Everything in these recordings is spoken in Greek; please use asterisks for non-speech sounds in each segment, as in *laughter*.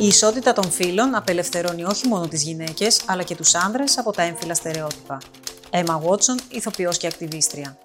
Η ισότητα των φύλων απελευθερώνει όχι μόνο τις γυναίκες, αλλά και τους άνδρες από τα έμφυλα στερεότυπα. Emma Watson, ηθοποιός και ακτιβίστρια.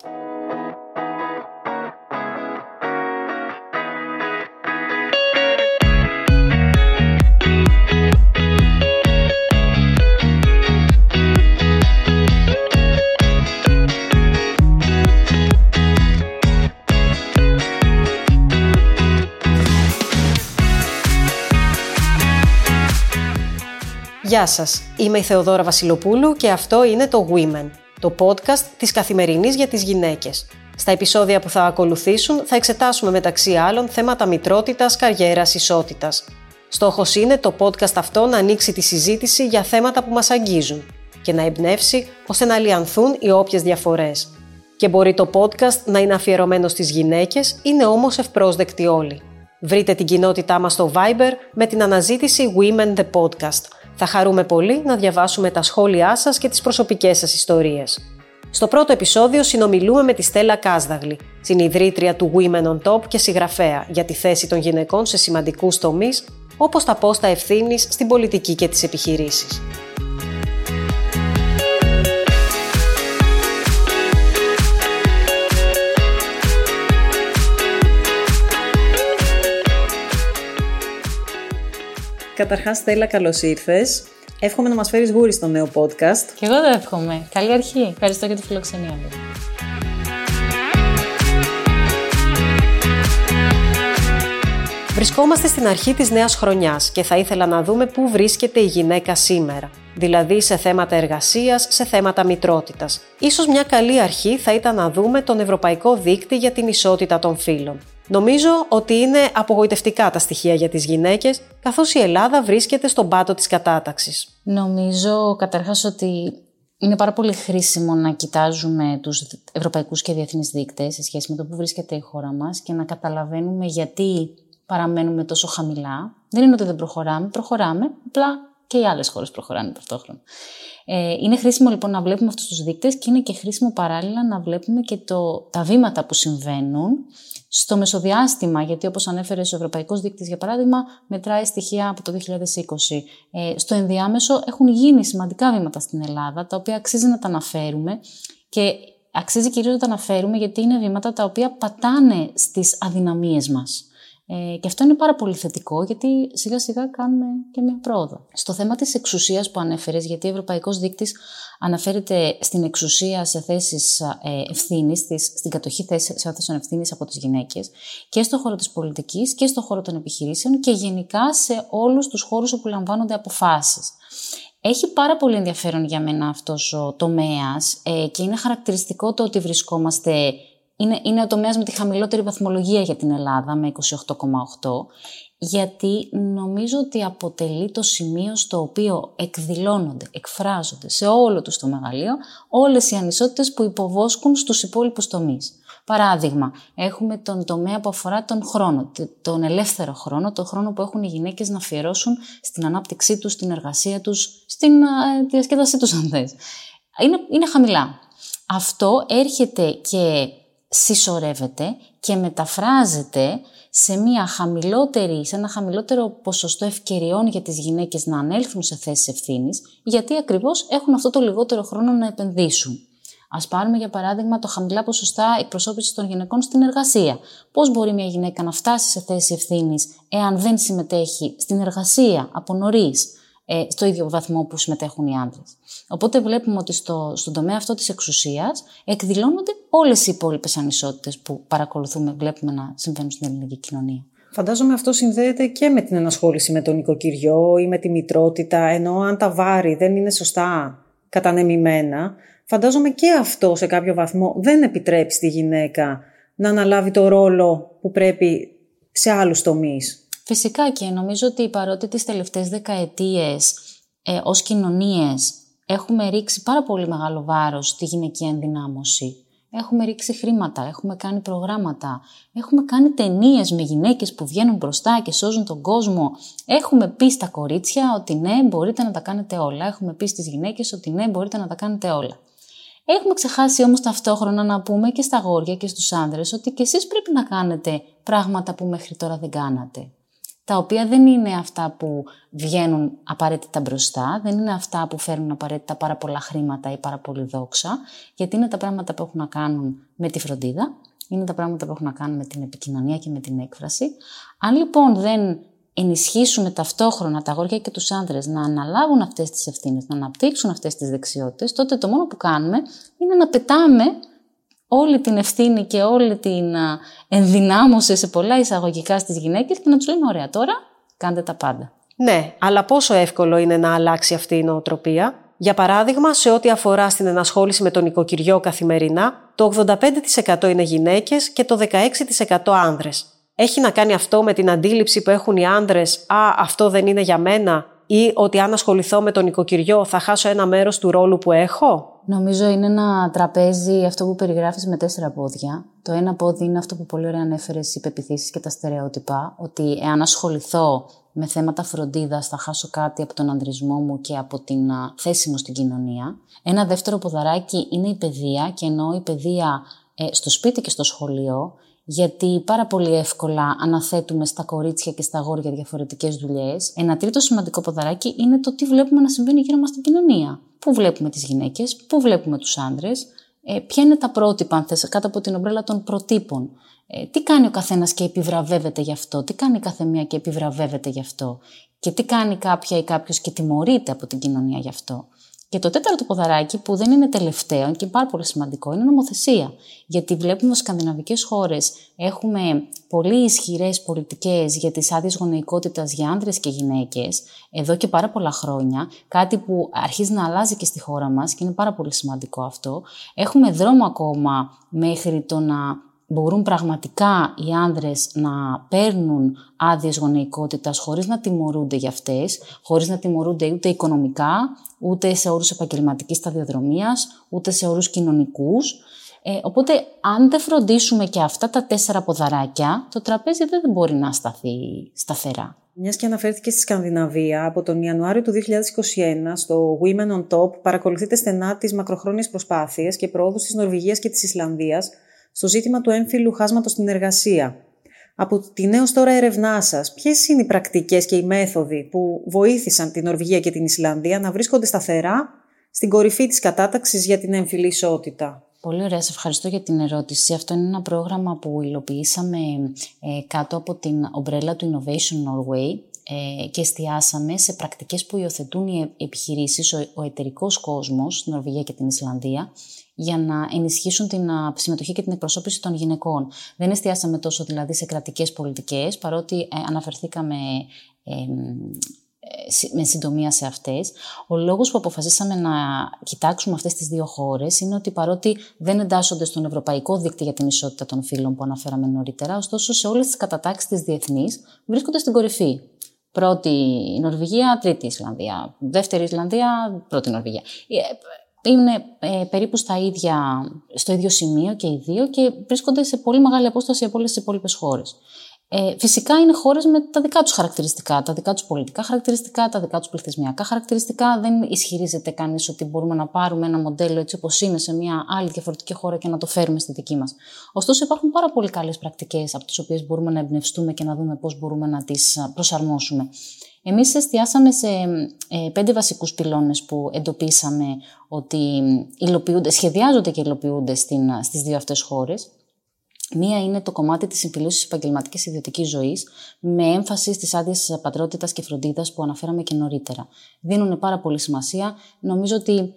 Γεια σας, είμαι η Θεοδόρα Βασιλοπούλου και αυτό είναι το Women, το podcast της Καθημερινής για τις γυναίκες. Στα επεισόδια που θα ακολουθήσουν θα εξετάσουμε μεταξύ άλλων θέματα μητρότητας, καριέρας, ισότητας. Στόχος είναι το podcast αυτό να ανοίξει τη συζήτηση για θέματα που μας αγγίζουν και να εμπνεύσει ώστε να λιανθούν οι όποιες διαφορές. Και μπορεί το podcast να είναι αφιερωμένο στις γυναίκες, είναι όμως ευπρόσδεκτοι όλοι. Βρείτε την κοινότητά μας στο Viber με την αναζήτηση Women The Podcast – θα χαρούμε πολύ να διαβάσουμε τα σχόλιά σας και τις προσωπικές σας ιστορίες. Στο πρώτο επεισόδιο συνομιλούμε με τη Στέλλα Κάσδαγλη, συνειδρήτρια του Women on Top και συγγραφέα για τη θέση των γυναικών σε σημαντικούς τομείς, όπως τα πόστα ευθύνης στην πολιτική και τις επιχειρήσεις. Καταρχάς, Στέλλα, καλώς ήρθες. Εύχομαι να μας φέρεις γούρι στο νέο podcast. Και εγώ το εύχομαι. Καλή αρχή. Ευχαριστώ για τη φιλοξενία μου. Βρισκόμαστε στην αρχή της νέας χρονιάς και θα ήθελα να δούμε πού βρίσκεται η γυναίκα σήμερα. Δηλαδή σε θέματα εργασίας, σε θέματα μητρότητας. Ίσως μια καλή αρχή θα ήταν να δούμε τον Ευρωπαϊκό Δίκτυ για την Ισότητα των Φύλων. Νομίζω ότι είναι απογοητευτικά τα στοιχεία για τις γυναίκες, καθώς η Ελλάδα βρίσκεται στον πάτο της κατάταξης. Νομίζω καταρχάς ότι είναι πάρα πολύ χρήσιμο να κοιτάζουμε τους ευρωπαϊκούς και διεθνείς δείκτες σε σχέση με το που βρίσκεται η χώρα μας και να καταλαβαίνουμε γιατί παραμένουμε τόσο χαμηλά. Δεν είναι ότι δεν προχωράμε, προχωράμε, απλά και οι άλλες χώρες προχωράνε ταυτόχρονα. Ε, είναι χρήσιμο λοιπόν να βλέπουμε αυτούς τους δείκτες και είναι και χρήσιμο παράλληλα να βλέπουμε και το, τα βήματα που συμβαίνουν στο μεσοδιάστημα, γιατί όπως ανέφερες ο Ευρωπαϊκός Δείκτης για παράδειγμα, μετράει στοιχεία από το 2020. Ε, στο ενδιάμεσο έχουν γίνει σημαντικά βήματα στην Ελλάδα, τα οποία αξίζει να τα αναφέρουμε και αξίζει κυρίως να τα αναφέρουμε γιατί είναι βήματα τα οποία πατάνε στις αδυναμίες μας. Ε, και αυτό είναι πάρα πολύ θετικό γιατί σιγά σιγά κάνουμε και μια πρόοδο. Στο θέμα της εξουσίας που ανέφερες, γιατί ο Ευρωπαϊκός Δείκτης αναφέρεται στην εξουσία σε θέσεις ε, ευθύνης, στην κατοχή θέσεων ευθύνης από τις γυναίκες και στον χώρο της πολιτικής και στον χώρο των επιχειρήσεων και γενικά σε όλους τους χώρους όπου λαμβάνονται αποφάσεις. Έχει πάρα πολύ ενδιαφέρον για μένα αυτός ο τομέας ε, και είναι χαρακτηριστικό το ότι βρισκόμαστε είναι, είναι ο τομέας με τη χαμηλότερη βαθμολογία για την Ελλάδα με 28,8 γιατί νομίζω ότι αποτελεί το σημείο στο οποίο εκδηλώνονται, εκφράζονται σε όλο τους το μεγαλείο όλες οι ανισότητες που υποβόσκουν στους υπόλοιπους τομείς. Παράδειγμα, έχουμε τον τομέα που αφορά τον χρόνο, τον ελεύθερο χρόνο, τον χρόνο που έχουν οι γυναίκες να αφιερώσουν στην ανάπτυξή τους, στην εργασία τους, στην ε, διασκέδασή τους αν θες. Είναι, είναι χαμηλά. Αυτό έρχεται και συσσωρεύεται και μεταφράζεται σε, μια χαμηλότερη, σε ένα χαμηλότερο ποσοστό ευκαιριών για τις γυναίκες να ανέλθουν σε θέσεις ευθύνης, γιατί ακριβώς έχουν αυτό το λιγότερο χρόνο να επενδύσουν. Α πάρουμε για παράδειγμα το χαμηλά ποσοστά εκπροσώπησης των γυναικών στην εργασία. Πώς μπορεί μια γυναίκα να φτάσει σε θέση ευθύνης εάν δεν συμμετέχει στην εργασία από νωρίς, ε, στο ίδιο βαθμό που συμμετέχουν οι άντρες. Οπότε βλέπουμε ότι στο, στον τομέα αυτό της εξουσίας εκδηλώνονται όλες οι υπόλοιπες ανισότητες που παρακολουθούμε, βλέπουμε να συμβαίνουν στην ελληνική κοινωνία. Φαντάζομαι αυτό συνδέεται και με την ενασχόληση με τον οικοκυριό ή με τη μητρότητα, ενώ αν τα βάρη δεν είναι σωστά κατανεμημένα, φαντάζομαι και αυτό σε κάποιο βαθμό δεν επιτρέπει στη γυναίκα να αναλάβει το ρόλο που πρέπει σε άλλους τομείς. Φυσικά και νομίζω ότι παρότι τις τελευταίες δεκαετίες ε, ως κοινωνίες έχουμε ρίξει πάρα πολύ μεγάλο βάρος στη γυναική ενδυνάμωση. Έχουμε ρίξει χρήματα, έχουμε κάνει προγράμματα, έχουμε κάνει ταινίες με γυναίκες που βγαίνουν μπροστά και σώζουν τον κόσμο. Έχουμε πει στα κορίτσια ότι ναι, μπορείτε να τα κάνετε όλα. Έχουμε πει στις γυναίκες ότι ναι, μπορείτε να τα κάνετε όλα. Έχουμε ξεχάσει όμως ταυτόχρονα να πούμε και στα αγόρια και στους άνδρες ότι και εσείς πρέπει να κάνετε πράγματα που μέχρι τώρα δεν κάνατε. Τα οποία δεν είναι αυτά που βγαίνουν απαραίτητα μπροστά, δεν είναι αυτά που φέρνουν απαραίτητα πάρα πολλά χρήματα ή πάρα πολύ δόξα, γιατί είναι τα πράγματα που έχουν να κάνουν με τη φροντίδα, είναι τα πράγματα που έχουν να κάνουν με την επικοινωνία και με την έκφραση. Αν λοιπόν δεν ενισχύσουμε ταυτόχρονα τα αγόρια και τους άντρες να αναλάβουν αυτές τις ευθύνες, να αναπτύξουν αυτές τις δεξιότητες, τότε το μόνο που κάνουμε είναι να πετάμε όλη την ευθύνη και όλη την ενδυνάμωση σε πολλά εισαγωγικά στις γυναίκες και να τους λέμε ωραία τώρα κάντε τα πάντα. Ναι, αλλά πόσο εύκολο είναι να αλλάξει αυτή η νοοτροπία. Για παράδειγμα, σε ό,τι αφορά στην ενασχόληση με τον οικοκυριό καθημερινά, το 85% είναι γυναίκες και το 16% άνδρες. Έχει να κάνει αυτό με την αντίληψη που έχουν οι άνδρες «Α, αυτό δεν είναι για μένα» ή ότι αν ασχοληθώ με τον οικοκυριό θα χάσω ένα μέρος του ρόλου που έχω. Νομίζω είναι ένα τραπέζι αυτό που περιγράφεις με τέσσερα πόδια. Το ένα πόδι είναι αυτό που πολύ ωραία ανέφερες οι πεπιθήσεις και τα στερεότυπα, ότι εάν ασχοληθώ με θέματα φροντίδας θα χάσω κάτι από τον ανδρισμό μου και από την θέση μου στην κοινωνία. Ένα δεύτερο ποδαράκι είναι η παιδεία και ενώ η παιδεία ε, στο σπίτι και στο σχολείο γιατί πάρα πολύ εύκολα αναθέτουμε στα κορίτσια και στα αγόρια διαφορετικές δουλειές. Ένα τρίτο σημαντικό ποδαράκι είναι το τι βλέπουμε να συμβαίνει γύρω μας στην κοινωνία. Πού βλέπουμε τις γυναίκες, πού βλέπουμε τους άντρες, ε, ποια είναι τα πρότυπα, αν θες, κάτω από την ομπρέλα των προτύπων. Ε, τι κάνει ο καθένας και επιβραβεύεται γι' αυτό, τι κάνει η καθεμία και επιβραβεύεται γι' αυτό. Και τι κάνει κάποια ή κάποιος και τιμωρείται από την κοινωνία γι' αυτό. Και το τέταρτο ποδαράκι, που δεν είναι τελευταίο και πάρα πολύ σημαντικό, είναι νομοθεσία. Γιατί βλέπουμε ότι σκανδιναβικές χώρες έχουμε πολύ ισχυρές πολιτικές για τις άδειες γονεϊκότητας για άντρε και γυναίκες εδώ και πάρα πολλά χρόνια. Κάτι που αρχίζει να αλλάζει και στη χώρα μας και είναι πάρα πολύ σημαντικό αυτό. Έχουμε δρόμο ακόμα μέχρι το να μπορούν πραγματικά οι άνδρες να παίρνουν άδειες γονεϊκότητας χωρίς να τιμωρούνται για αυτές, χωρίς να τιμωρούνται ούτε οικονομικά, ούτε σε όρους επαγγελματικής σταδιοδρομίας, ούτε σε όρους κοινωνικούς. Ε, οπότε, αν δεν φροντίσουμε και αυτά τα τέσσερα ποδαράκια, το τραπέζι δεν μπορεί να σταθεί σταθερά. Μιας και αναφέρθηκε στη Σκανδιναβία, από τον Ιανουάριο του 2021 στο Women on Top παρακολουθείτε στενά τις μακροχρόνιες προσπάθειες και πρόοδου της Νορβηγίας και της Ισλανδίας στο ζήτημα του έμφυλου χάσματος στην εργασία. Από την έως τώρα έρευνά σας, ποιες είναι οι πρακτικές και οι μέθοδοι που βοήθησαν την Νορβηγία και την Ισλανδία να βρίσκονται σταθερά στην κορυφή της κατάταξης για την έμφυλη ισότητα; Πολύ ωραία, σε ευχαριστώ για την ερώτηση. Αυτό είναι ένα πρόγραμμα που υλοποιήσαμε ε, κάτω από την ομπρέλα του Innovation Norway ε, και εστιάσαμε σε πρακτικές που υιοθετούν οι επιχειρήσεις, ο, ο εταιρικός κόσμος, στην Νορβηγία και την Ισλανδία, για να ενισχύσουν την συμμετοχή και την εκπροσώπηση των γυναικών. Δεν εστιάσαμε τόσο δηλαδή σε κρατικές πολιτικές, παρότι ε, αναφερθήκαμε ε, με συντομία σε αυτές. Ο λόγος που αποφασίσαμε να κοιτάξουμε αυτές τις δύο χώρες είναι ότι παρότι δεν εντάσσονται στον Ευρωπαϊκό Δίκτυο για την Ισότητα των Φύλων που αναφέραμε νωρίτερα, ωστόσο σε όλες τις κατατάξεις της διεθνής βρίσκονται στην κορυφή. Πρώτη η Νορβηγία, τρίτη η Ισλανδία. Δεύτερη η Ισλανδία, πρώτη η Νορβηγία. Ε, είναι ε, περίπου στα ίδια, στο ίδιο σημείο και οι δύο και βρίσκονται σε πολύ μεγάλη απόσταση από όλες τις υπόλοιπες χώρες. Ε, φυσικά είναι χώρες με τα δικά τους χαρακτηριστικά, τα δικά τους πολιτικά χαρακτηριστικά, τα δικά τους πληθυσμιακά χαρακτηριστικά. Δεν ισχυρίζεται κανείς ότι μπορούμε να πάρουμε ένα μοντέλο έτσι όπως είναι σε μια άλλη διαφορετική χώρα και να το φέρουμε στη δική μας. Ωστόσο, υπάρχουν πάρα πολύ καλές πρακτικές από τις οποίες μπορούμε να εμπνευστούμε και να δούμε πώς μπορούμε να τις προσαρμόσουμε. Εμείς εστιάσαμε σε ε, πέντε βασικούς πυλώνες που εντοπίσαμε ότι υλοποιούνται, σχεδιάζονται και υλοποιούνται στην, στις δύο αυτές χώρες. Μία είναι το κομμάτι της συμφιλίωσης επαγγελματικής ιδιωτικής ζωής, με έμφαση στις άδειες πατρότητας και φροντίδας που αναφέραμε και νωρίτερα. Δίνουν πάρα πολύ σημασία. Νομίζω ότι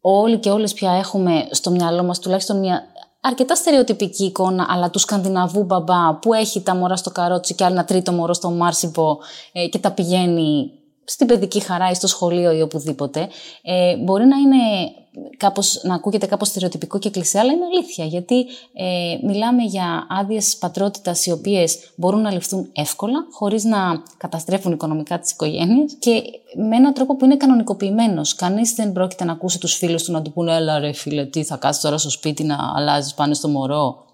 όλοι και όλες πια έχουμε στο μυαλό μας τουλάχιστον μια αρκετά στερεοτυπική εικόνα, αλλά του Σκανδιναβού μπαμπά που έχει τα μωρά στο καρότσι και άλλο ένα τρίτο μωρό στο Μάρσιπο ε, και τα πηγαίνει στην παιδική χαρά ή στο σχολείο ή οπουδήποτε, ε, μπορεί να είναι κάπως, να ακούγεται κάπως στερεοτυπικό και κλεισέ, αλλά είναι αλήθεια, γιατί ε, μιλάμε για άδειες πατρότητας οι οποίες μπορούν να ληφθούν εύκολα, χωρίς να καταστρέφουν οικονομικά τις οικογένειες και με έναν τρόπο που είναι κανονικοποιημένος. Κανείς δεν πρόκειται να ακούσει τους φίλους του να του πούνε «Έλα ρε φίλε, τι θα κάτσεις τώρα στο σπίτι να αλλάζεις πάνω στο μωρό»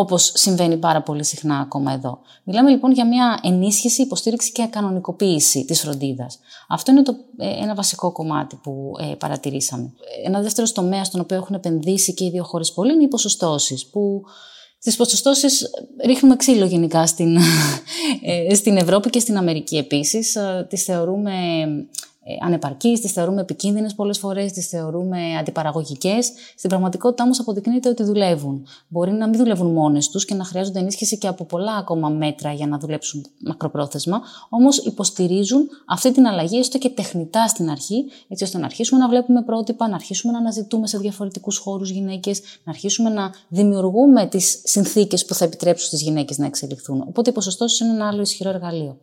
Όπως συμβαίνει πάρα πολύ συχνά ακόμα εδώ. Μιλάμε λοιπόν για μια ενίσχυση, υποστήριξη και κανονικοποίηση της φροντίδας. Αυτό είναι το, ε, ένα βασικό κομμάτι που ε, παρατηρήσαμε. Ένα δεύτερο τομέα στον οποίο έχουν επενδύσει και οι δύο χώρες πολύ είναι οι ποσοστώσεις, που Στις ποσοστώσεις ρίχνουμε ξύλο γενικά στην, *laughs* ε, στην Ευρώπη και στην Αμερική επίσης. Ε, τις θεωρούμε ε, ανεπαρκείς, τις θεωρούμε επικίνδυνες πολλές φορές, τις θεωρούμε αντιπαραγωγικές. Στην πραγματικότητα όμως αποδεικνύεται ότι δουλεύουν. Μπορεί να μην δουλεύουν μόνες τους και να χρειάζονται ενίσχυση και από πολλά ακόμα μέτρα για να δουλέψουν μακροπρόθεσμα, όμως υποστηρίζουν αυτή την αλλαγή έστω και τεχνητά στην αρχή, έτσι ώστε να αρχίσουμε να βλέπουμε πρότυπα, να αρχίσουμε να αναζητούμε σε διαφορετικούς χώρους γυναίκες, να αρχίσουμε να δημιουργούμε τις συνθήκες που θα επιτρέψουν στις γυναίκες να εξελιχθούν. Οπότε η ποσοστός είναι ένα άλλο ισχυρό εργαλείο.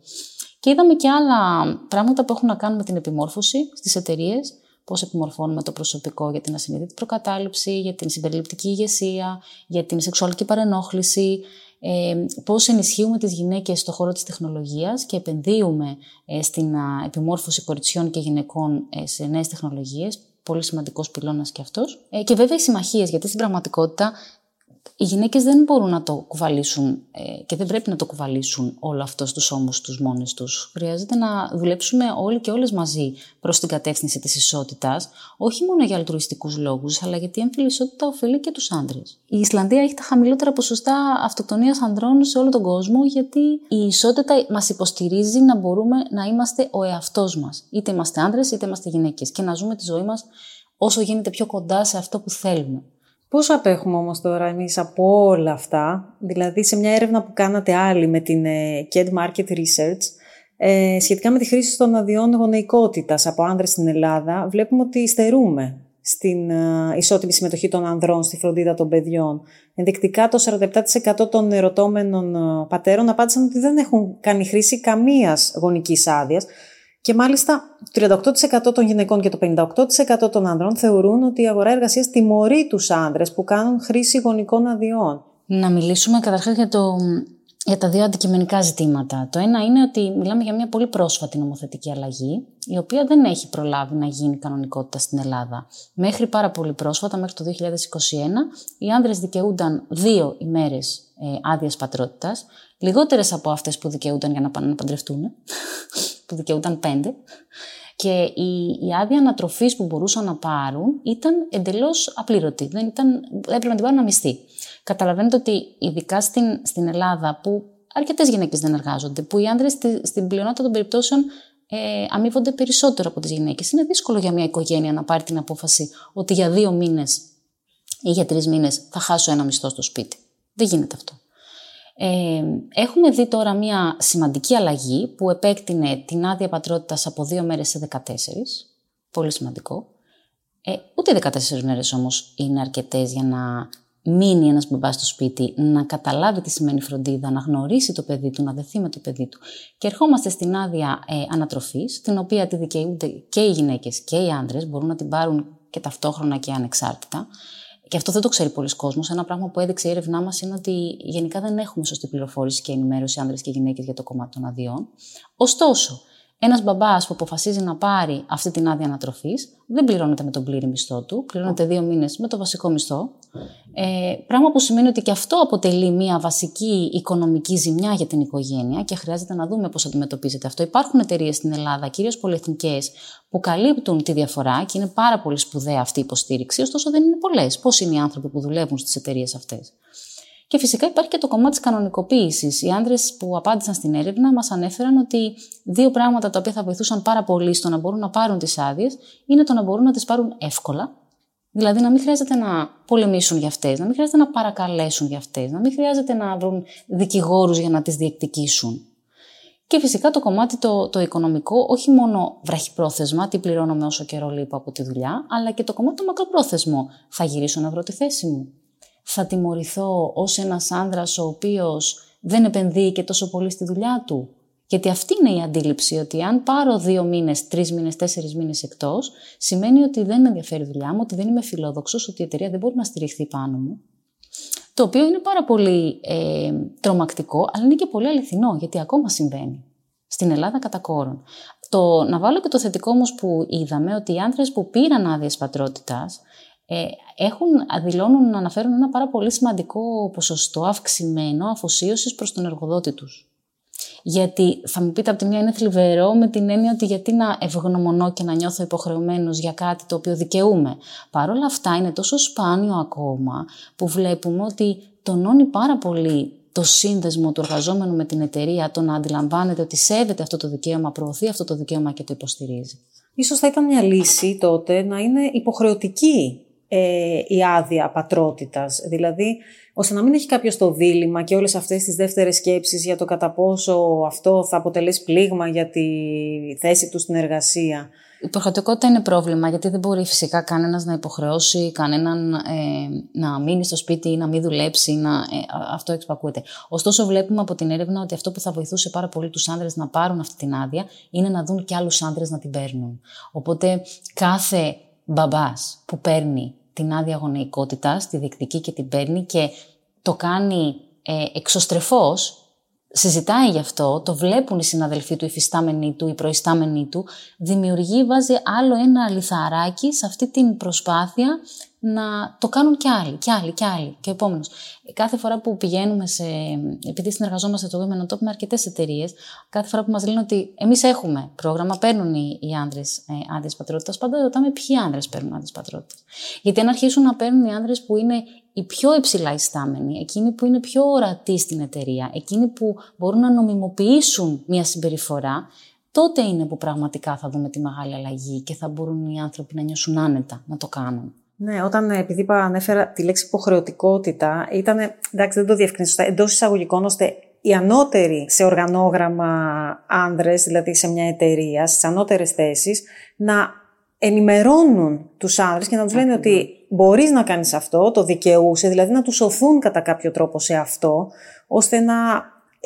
Και είδαμε και άλλα πράγματα που έχουν να κάνουν με την επιμόρφωση στις εταιρείες, πώς επιμορφώνουμε το προσωπικό για την ασυνείδητη προκατάληψη, για την συμπεριληπτική ηγεσία, για την σεξουαλική παρενόχληση, ε, πώς ενισχύουμε τις γυναίκες στον χώρο της τεχνολογίας και επενδύουμε ε, στην επιμόρφωση κοριτσιών και γυναικών ε, σε νέες τεχνολογίες, πολύ σημαντικός πυλώνας και αυτός. Ε, και βέβαια οι συμμαχίες, γιατί στην πραγματικότητα οι γυναίκες δεν μπορούν να το κουβαλήσουν ε, και δεν πρέπει να το κουβαλήσουν όλο αυτό στους ώμους τους μόνες τους. Χρειάζεται να δουλέψουμε όλοι και όλες μαζί προς την κατεύθυνση της ισότητας, όχι μόνο για αλτρουιστικούς λόγους, αλλά γιατί η έμφυλη ισότητα ωφελεί και τους άντρες. Η Ισλανδία έχει τα χαμηλότερα ποσοστά αυτοκτονίας ανδρών σε όλο τον κόσμο, γιατί η ισότητα μας υποστηρίζει να μπορούμε να είμαστε ο εαυτός μας. Είτε είμαστε άντρες είτε είμαστε γυναίκες και να ζούμε τη ζωή μας όσο γίνεται πιο κοντά σε αυτό που θέλουμε. Πώς απέχουμε όμως τώρα εμείς από όλα αυτά, δηλαδή σε μια έρευνα που κάνατε άλλη με την KED Market Research, ε, σχετικά με τη χρήση των αδειών γονεϊκότητας από άνδρες στην Ελλάδα, βλέπουμε ότι στερούμε στην ε, ισότιμη συμμετοχή των ανδρών στη φροντίδα των παιδιών. Ενδεικτικά το 47% των ερωτώμενων ε, πατέρων απάντησαν ότι δεν έχουν κάνει χρήση καμίας γονικής άδειας, και μάλιστα το 38% των γυναικών και το 58% των άνδρων θεωρούν ότι η αγορά εργασίας τιμωρεί τους άνδρες που κάνουν χρήση γονικών αδειών. Να μιλήσουμε καταρχάς για, το, για τα δύο αντικειμενικά ζητήματα. Το ένα είναι ότι μιλάμε για μια πολύ πρόσφατη νομοθετική αλλαγή, η οποία δεν έχει προλάβει να γίνει κανονικότητα στην Ελλάδα. Μέχρι πάρα πολύ πρόσφατα, μέχρι το 2021, οι άνδρες δικαιούνταν δύο ημέρες ε, άδειας πατρότητας, λιγότερες από αυτές που δικαιούνταν για να πάνε να παντρευτούν που δικαιούταν πέντε. Και η, η άδεια ανατροφής που μπορούσαν να πάρουν ήταν εντελώς απλήρωτη. Δεν ήταν, έπρεπε να την πάρουν αμυστή. Καταλαβαίνετε ότι ειδικά στην, στην Ελλάδα, που αρκετές γυναίκες δεν εργάζονται, που οι άντρε στη, στην πλειονότητα των περιπτώσεων ε, αμείβονται περισσότερο από τις γυναίκες, είναι δύσκολο για μια οικογένεια να πάρει την απόφαση ότι για δύο μήνες ή για τρεις μήνες θα χάσω ένα μισθό στο σπίτι. Δεν γίνεται αυτό. Ε, έχουμε δει τώρα μια σημαντική αλλαγή που επέκτηνε την άδεια πατρότητας από δύο μέρες σε 14. Πολύ σημαντικό. Ε, ούτε 14 μέρες όμως είναι αρκετές για να μείνει ένας μπαμπάς στο σπίτι, να καταλάβει τι σημαίνει φροντίδα, να γνωρίσει το παιδί του, να δεθεί με το παιδί του. Και ερχόμαστε στην άδεια ε, ανατροφής, την οποία τη δικαιούνται και οι γυναίκες και οι άντρες, μπορούν να την πάρουν και ταυτόχρονα και ανεξάρτητα. Και αυτό δεν το ξέρει πολλοί κόσμος. Ένα πράγμα που έδειξε η έρευνά μας είναι ότι γενικά δεν έχουμε σωστή πληροφόρηση και ενημέρωση άνδρες και γυναίκες για το κομμάτι των αδειών. Ωστόσο, ένας μπαμπάς που αποφασίζει να πάρει αυτή την άδεια ανατροφής δεν πληρώνεται με τον πλήρη μισθό του, πληρώνεται δύο μήνες με το βασικό μισθό. Ε, πράγμα που σημαίνει ότι και αυτό αποτελεί μια βασική οικονομική ζημιά για την οικογένεια και χρειάζεται να δούμε πώς αντιμετωπίζεται αυτό. Υπάρχουν εταιρείες στην Ελλάδα, κυρίως πολυεθνικές, που καλύπτουν τη διαφορά και είναι πάρα πολύ σπουδαία αυτή η υποστήριξη, ωστόσο δεν είναι πολλές. Πώ είναι οι άνθρωποι που δουλεύουν στις εταιρείες αυτές; Και φυσικά υπάρχει και το κομμάτι της κανονικοποίησης. Οι άντρες που απάντησαν στην έρευνα μας ανέφεραν ότι δύο πράγματα τα οποία θα βοηθούσαν πάρα πολύ στο να μπορούν να πάρουν τις άδειες είναι το να μπορούν να τις πάρουν εύκολα. Δηλαδή να μην χρειάζεται να πολεμήσουν για αυτές, να μην χρειάζεται να παρακαλέσουν για αυτές, να μην χρειάζεται να βρουν δικηγόρους για να τις διεκδικήσουν. Και φυσικά το κομμάτι το, το οικονομικό, όχι μόνο βραχυπρόθεσμα, τι πληρώνομαι όσο καιρό λείπω από τη δουλειά, αλλά και το κομμάτι το μακροπρόθεσμο. Θα γυρίσω να βρω τη θέση μου θα τιμωρηθώ ως ένας άνδρας ο οποίος δεν επενδύει και τόσο πολύ στη δουλειά του; Γιατί αυτή είναι η αντίληψη, ότι αν πάρω δύο μήνες, τρεις μήνες, τέσσερις μήνες εκτός, σημαίνει ότι δεν με ενδιαφέρει η δουλειά μου, ότι δεν είμαι φιλόδοξος, ότι η εταιρεία δεν μπορεί να στηριχθεί πάνω μου. Το οποίο είναι πάρα πολύ ε, τρομακτικό, αλλά είναι και πολύ αληθινό, γιατί ακόμα συμβαίνει. Στην Ελλάδα κατά κόρον. Το, να βάλω και το θετικό όμως που είδαμε, ότι οι άνδρες που πήραν άδειες πατρότητας ε, έχουν, δηλώνουν να αναφέρουν ένα πάρα πολύ σημαντικό ποσοστό αυξημένο αφοσίωσης προς τον εργοδότη τους. Γιατί θα μου πείτε από τη μία είναι θλιβερό με την έννοια ότι γιατί να ευγνωμονώ και να νιώθω υποχρεωμένος για κάτι το οποίο δικαιούμαι. Παρ' όλα αυτά είναι τόσο σπάνιο ακόμα που βλέπουμε ότι τονώνει πάρα πολύ το σύνδεσμο του εργαζόμενου με την εταιρεία, το να αντιλαμβάνεται ότι σέβεται αυτό το δικαίωμα, προωθεί αυτό το δικαίωμα και το υποστηρίζει. Ίσως θα ήταν μια λύση τότε να είναι υποχρεωτική ε, η άδεια πατρότητας. Δηλαδή, ώστε να μην έχει κάποιος το δίλημα και όλες αυτές τις δεύτερες σκέψεις για το κατά πόσο αυτό θα αποτελέσει πλήγμα για τη θέση του στην εργασία. Η υποχρεωτικότητα είναι πρόβλημα, γιατί δεν μπορεί φυσικά κανένας να υποχρεώσει κανέναν ε, να μείνει στο σπίτι ή να μην δουλέψει, να, ε, αυτό εξπακούεται. Ωστόσο, βλέπουμε από την έρευνα ότι αυτό που θα βοηθούσε πάρα πολύ τους άνδρες να πάρουν αυτή την άδεια είναι να δουν και άλλους άνδρες να την παίρνουν. Οπότε, κάθε μπαμπάς που παίρνει την άδεια γονεϊκότητα, τη διεκτική και την παίρνει και το κάνει ε, εξωστρεφώς, συζητάει γι' αυτό, το βλέπουν οι συναδελφοί του, οι φυστάμενοι του, οι προϊστάμενοι του, δημιουργεί, βάζει άλλο ένα λιθαράκι σε αυτή την προσπάθεια να το κάνουν κι άλλοι, κι άλλοι, κι άλλοι, και ο επόμενος. Κάθε φορά που πηγαίνουμε σε. επειδή συνεργαζόμαστε το Women Top με αρκετές εταιρείες, κάθε φορά που μας λένε ότι εμείς έχουμε πρόγραμμα, παίρνουν οι, οι άντρε ε, άδειε πατρότητας, πάντα ρωτάμε ποιοι άντρε παίρνουν άδειε πατρότητας. Γιατί αν αρχίσουν να παίρνουν οι άντρε που είναι οι πιο υψηλά ιστάμενοι, εκείνοι που είναι πιο ορατοί στην εταιρεία, εκείνοι που μπορούν να νομιμοποιήσουν μια συμπεριφορά, τότε είναι που πραγματικά θα δούμε τη μεγάλη αλλαγή και θα μπορούν οι άνθρωποι να νιώσουν άνετα να το κάνουν. Ναι, όταν επειδή είπα, ανέφερα τη λέξη υποχρεωτικότητα, ήταν, εντάξει δεν το διευκρινίζω σωστά, εντός εισαγωγικών ώστε οι ανώτεροι σε οργανόγραμμα άνδρες, δηλαδή σε μια εταιρεία, στις ανώτερες θέσεις, να ενημερώνουν τους άνδρες και να τους λένε ότι μπορείς να κάνεις αυτό, το δικαιούσε, δηλαδή να τους σωθούν κατά κάποιο τρόπο σε αυτό, ώστε να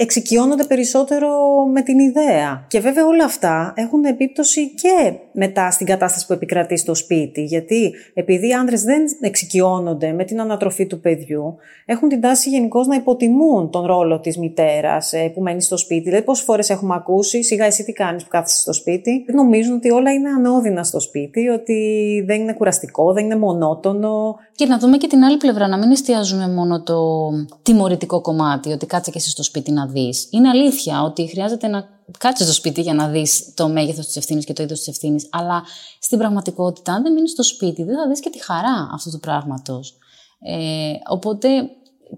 εξοικειώνονται περισσότερο με την ιδέα. Και βέβαια όλα αυτά έχουν επίπτωση και μετά στην κατάσταση που επικρατεί στο σπίτι. Γιατί επειδή οι άνδρες δεν εξοικειώνονται με την ανατροφή του παιδιού, έχουν την τάση γενικώς να υποτιμούν τον ρόλο της μητέρας ε, που μένει στο σπίτι. Δηλαδή πόσες φορές έχουμε ακούσει, σιγά εσύ τι κάνεις που κάθεσαι στο σπίτι. Νομίζουν ότι όλα είναι ανώδυνα στο σπίτι, ότι δεν είναι κουραστικό, δεν είναι μονότονο. Και να δούμε και την άλλη πλευρά, να μην εστιάζουμε μόνο το τιμωρητικό κομμάτι, ότι κάτσε και εσύ στο σπίτι να δεις. Είναι αλήθεια ότι χρειάζεται να κάτσε στο σπίτι για να δεις το μέγεθος της ευθύνης και το είδος της ευθύνης. Αλλά στην πραγματικότητα, αν δεν μείνεις στο σπίτι, δεν θα δεις και τη χαρά αυτού του πράγματος. Ε, οπότε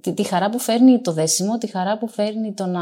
τη, τη χαρά που φέρνει το δέσιμο, τη χαρά που φέρνει το να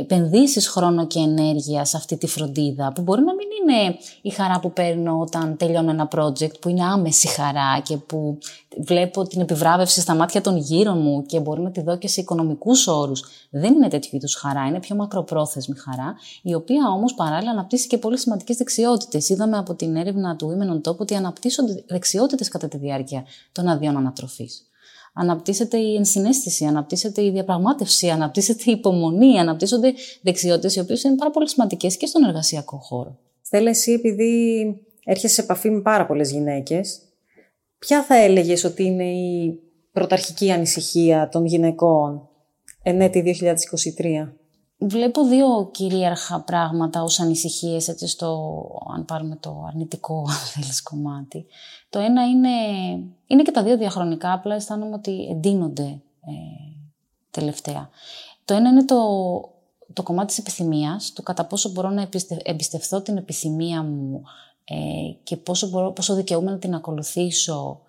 επενδύσεις χρόνο και ενέργεια σε αυτή τη φροντίδα, που μπορεί να μην είναι η χαρά που παίρνω όταν τελειώνω ένα project, που είναι άμεση χαρά και που βλέπω την επιβράβευση στα μάτια των γύρω μου και μπορεί να τη δω και σε οικονομικούς όρους. Δεν είναι τέτοιου είδους χαρά, είναι πιο μακροπρόθεσμη χαρά, η οποία όμως παράλληλα αναπτύσσει και πολύ σημαντικές δεξιότητες. Είδαμε από την έρευνα του Women on Top ότι αναπτύσσονται δεξιότητες κατά τη διάρκεια των αδειών ανατροφής αναπτύσσεται η ενσυναίσθηση, αναπτύσσεται η διαπραγμάτευση, αναπτύσσεται η υπομονή, αναπτύσσονται δεξιότητες οι οποίες είναι πάρα πολύ σημαντικές και στον εργασιακό χώρο. Στέλλα, εσύ επειδή έρχεσαι σε επαφή με πάρα πολλές γυναίκες, ποια θα έλεγες ότι είναι η πρωταρχική ανησυχία των γυναικών εν έτη 2023. Βλέπω δύο κυρίαρχα πράγματα ως ανησυχίες, έτσι στο, αν πάρουμε το αρνητικό θέλεις, κομμάτι. Το ένα είναι, είναι και τα δύο διαχρονικά, απλά αισθάνομαι ότι εντείνονται ε, τελευταία. Το ένα είναι το, το κομμάτι της επιθυμίας, το κατά πόσο μπορώ να εμπιστευθώ την επιθυμία μου ε, και πόσο, μπορώ, πόσο δικαιούμαι να την ακολουθήσω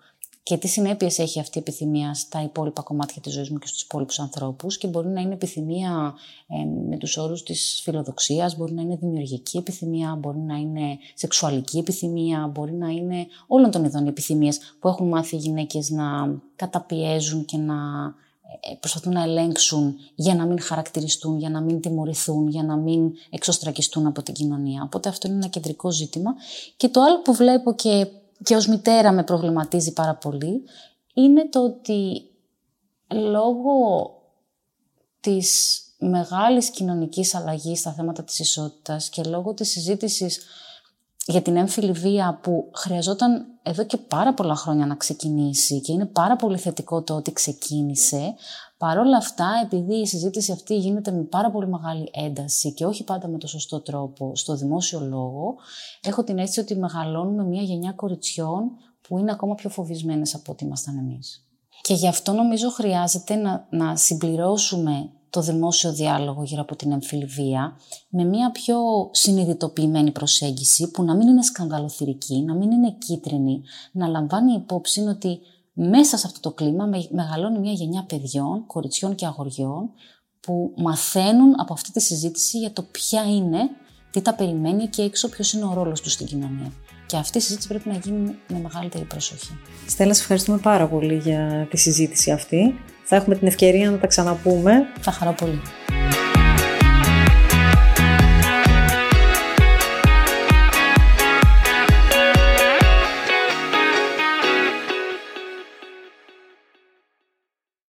και τι συνέπειες έχει αυτή η επιθυμία στα υπόλοιπα κομμάτια της ζωής μου και στους υπόλοιπους ανθρώπους. Και μπορεί να είναι επιθυμία ε, με τους όρους της φιλοδοξίας, μπορεί να είναι δημιουργική επιθυμία, μπορεί να είναι σεξουαλική επιθυμία, μπορεί να είναι όλων των ειδών επιθυμίες που έχουν μάθει οι γυναίκες να καταπιέζουν και να ε, προσπαθούν να ελέγξουν για να μην χαρακτηριστούν, για να μην τιμωρηθούν, για να μην εξωστρακιστούν από την κοινωνία. Οπότε αυτό είναι ένα κεντρικό ζήτημα. Και το άλλο που βλέπω και και ως μητέρα με προβληματίζει πάρα πολύ, είναι το ότι λόγω της μεγάλης κοινωνικής αλλαγής στα θέματα της ισότητας και λόγω της συζήτησης για την έμφυλη βία που χρειαζόταν εδώ και πάρα πολλά χρόνια να ξεκινήσει και είναι πάρα πολύ θετικό το ότι ξεκίνησε, Παρ' όλα αυτά, επειδή η συζήτηση αυτή γίνεται με πάρα πολύ μεγάλη ένταση και όχι πάντα με το σωστό τρόπο στο δημόσιο λόγο, έχω την αίσθηση ότι μεγαλώνουμε μια γενιά κοριτσιών που είναι ακόμα πιο φοβισμένες από ό,τι ήμασταν εμείς. Και γι' αυτό νομίζω χρειάζεται να, να συμπληρώσουμε το δημόσιο διάλογο γύρω από την εμφυλιβία με μια πιο συνειδητοποιημένη προσέγγιση που να μην είναι σκανδαλοθυρική, να μην είναι κίτρινη, να λαμβάνει υπόψη ότι μέσα σε αυτό το κλίμα μεγαλώνει μια γενιά παιδιών, κοριτσιών και αγοριών που μαθαίνουν από αυτή τη συζήτηση για το ποια είναι, τι τα περιμένει και έξω ποιος είναι ο ρόλος τους στην κοινωνία. Και αυτή η συζήτηση πρέπει να γίνει με μεγαλύτερη προσοχή. Στέλλα, σε ευχαριστούμε πάρα πολύ για τη συζήτηση αυτή. Θα έχουμε την ευκαιρία να τα ξαναπούμε. Θα χαρώ πολύ.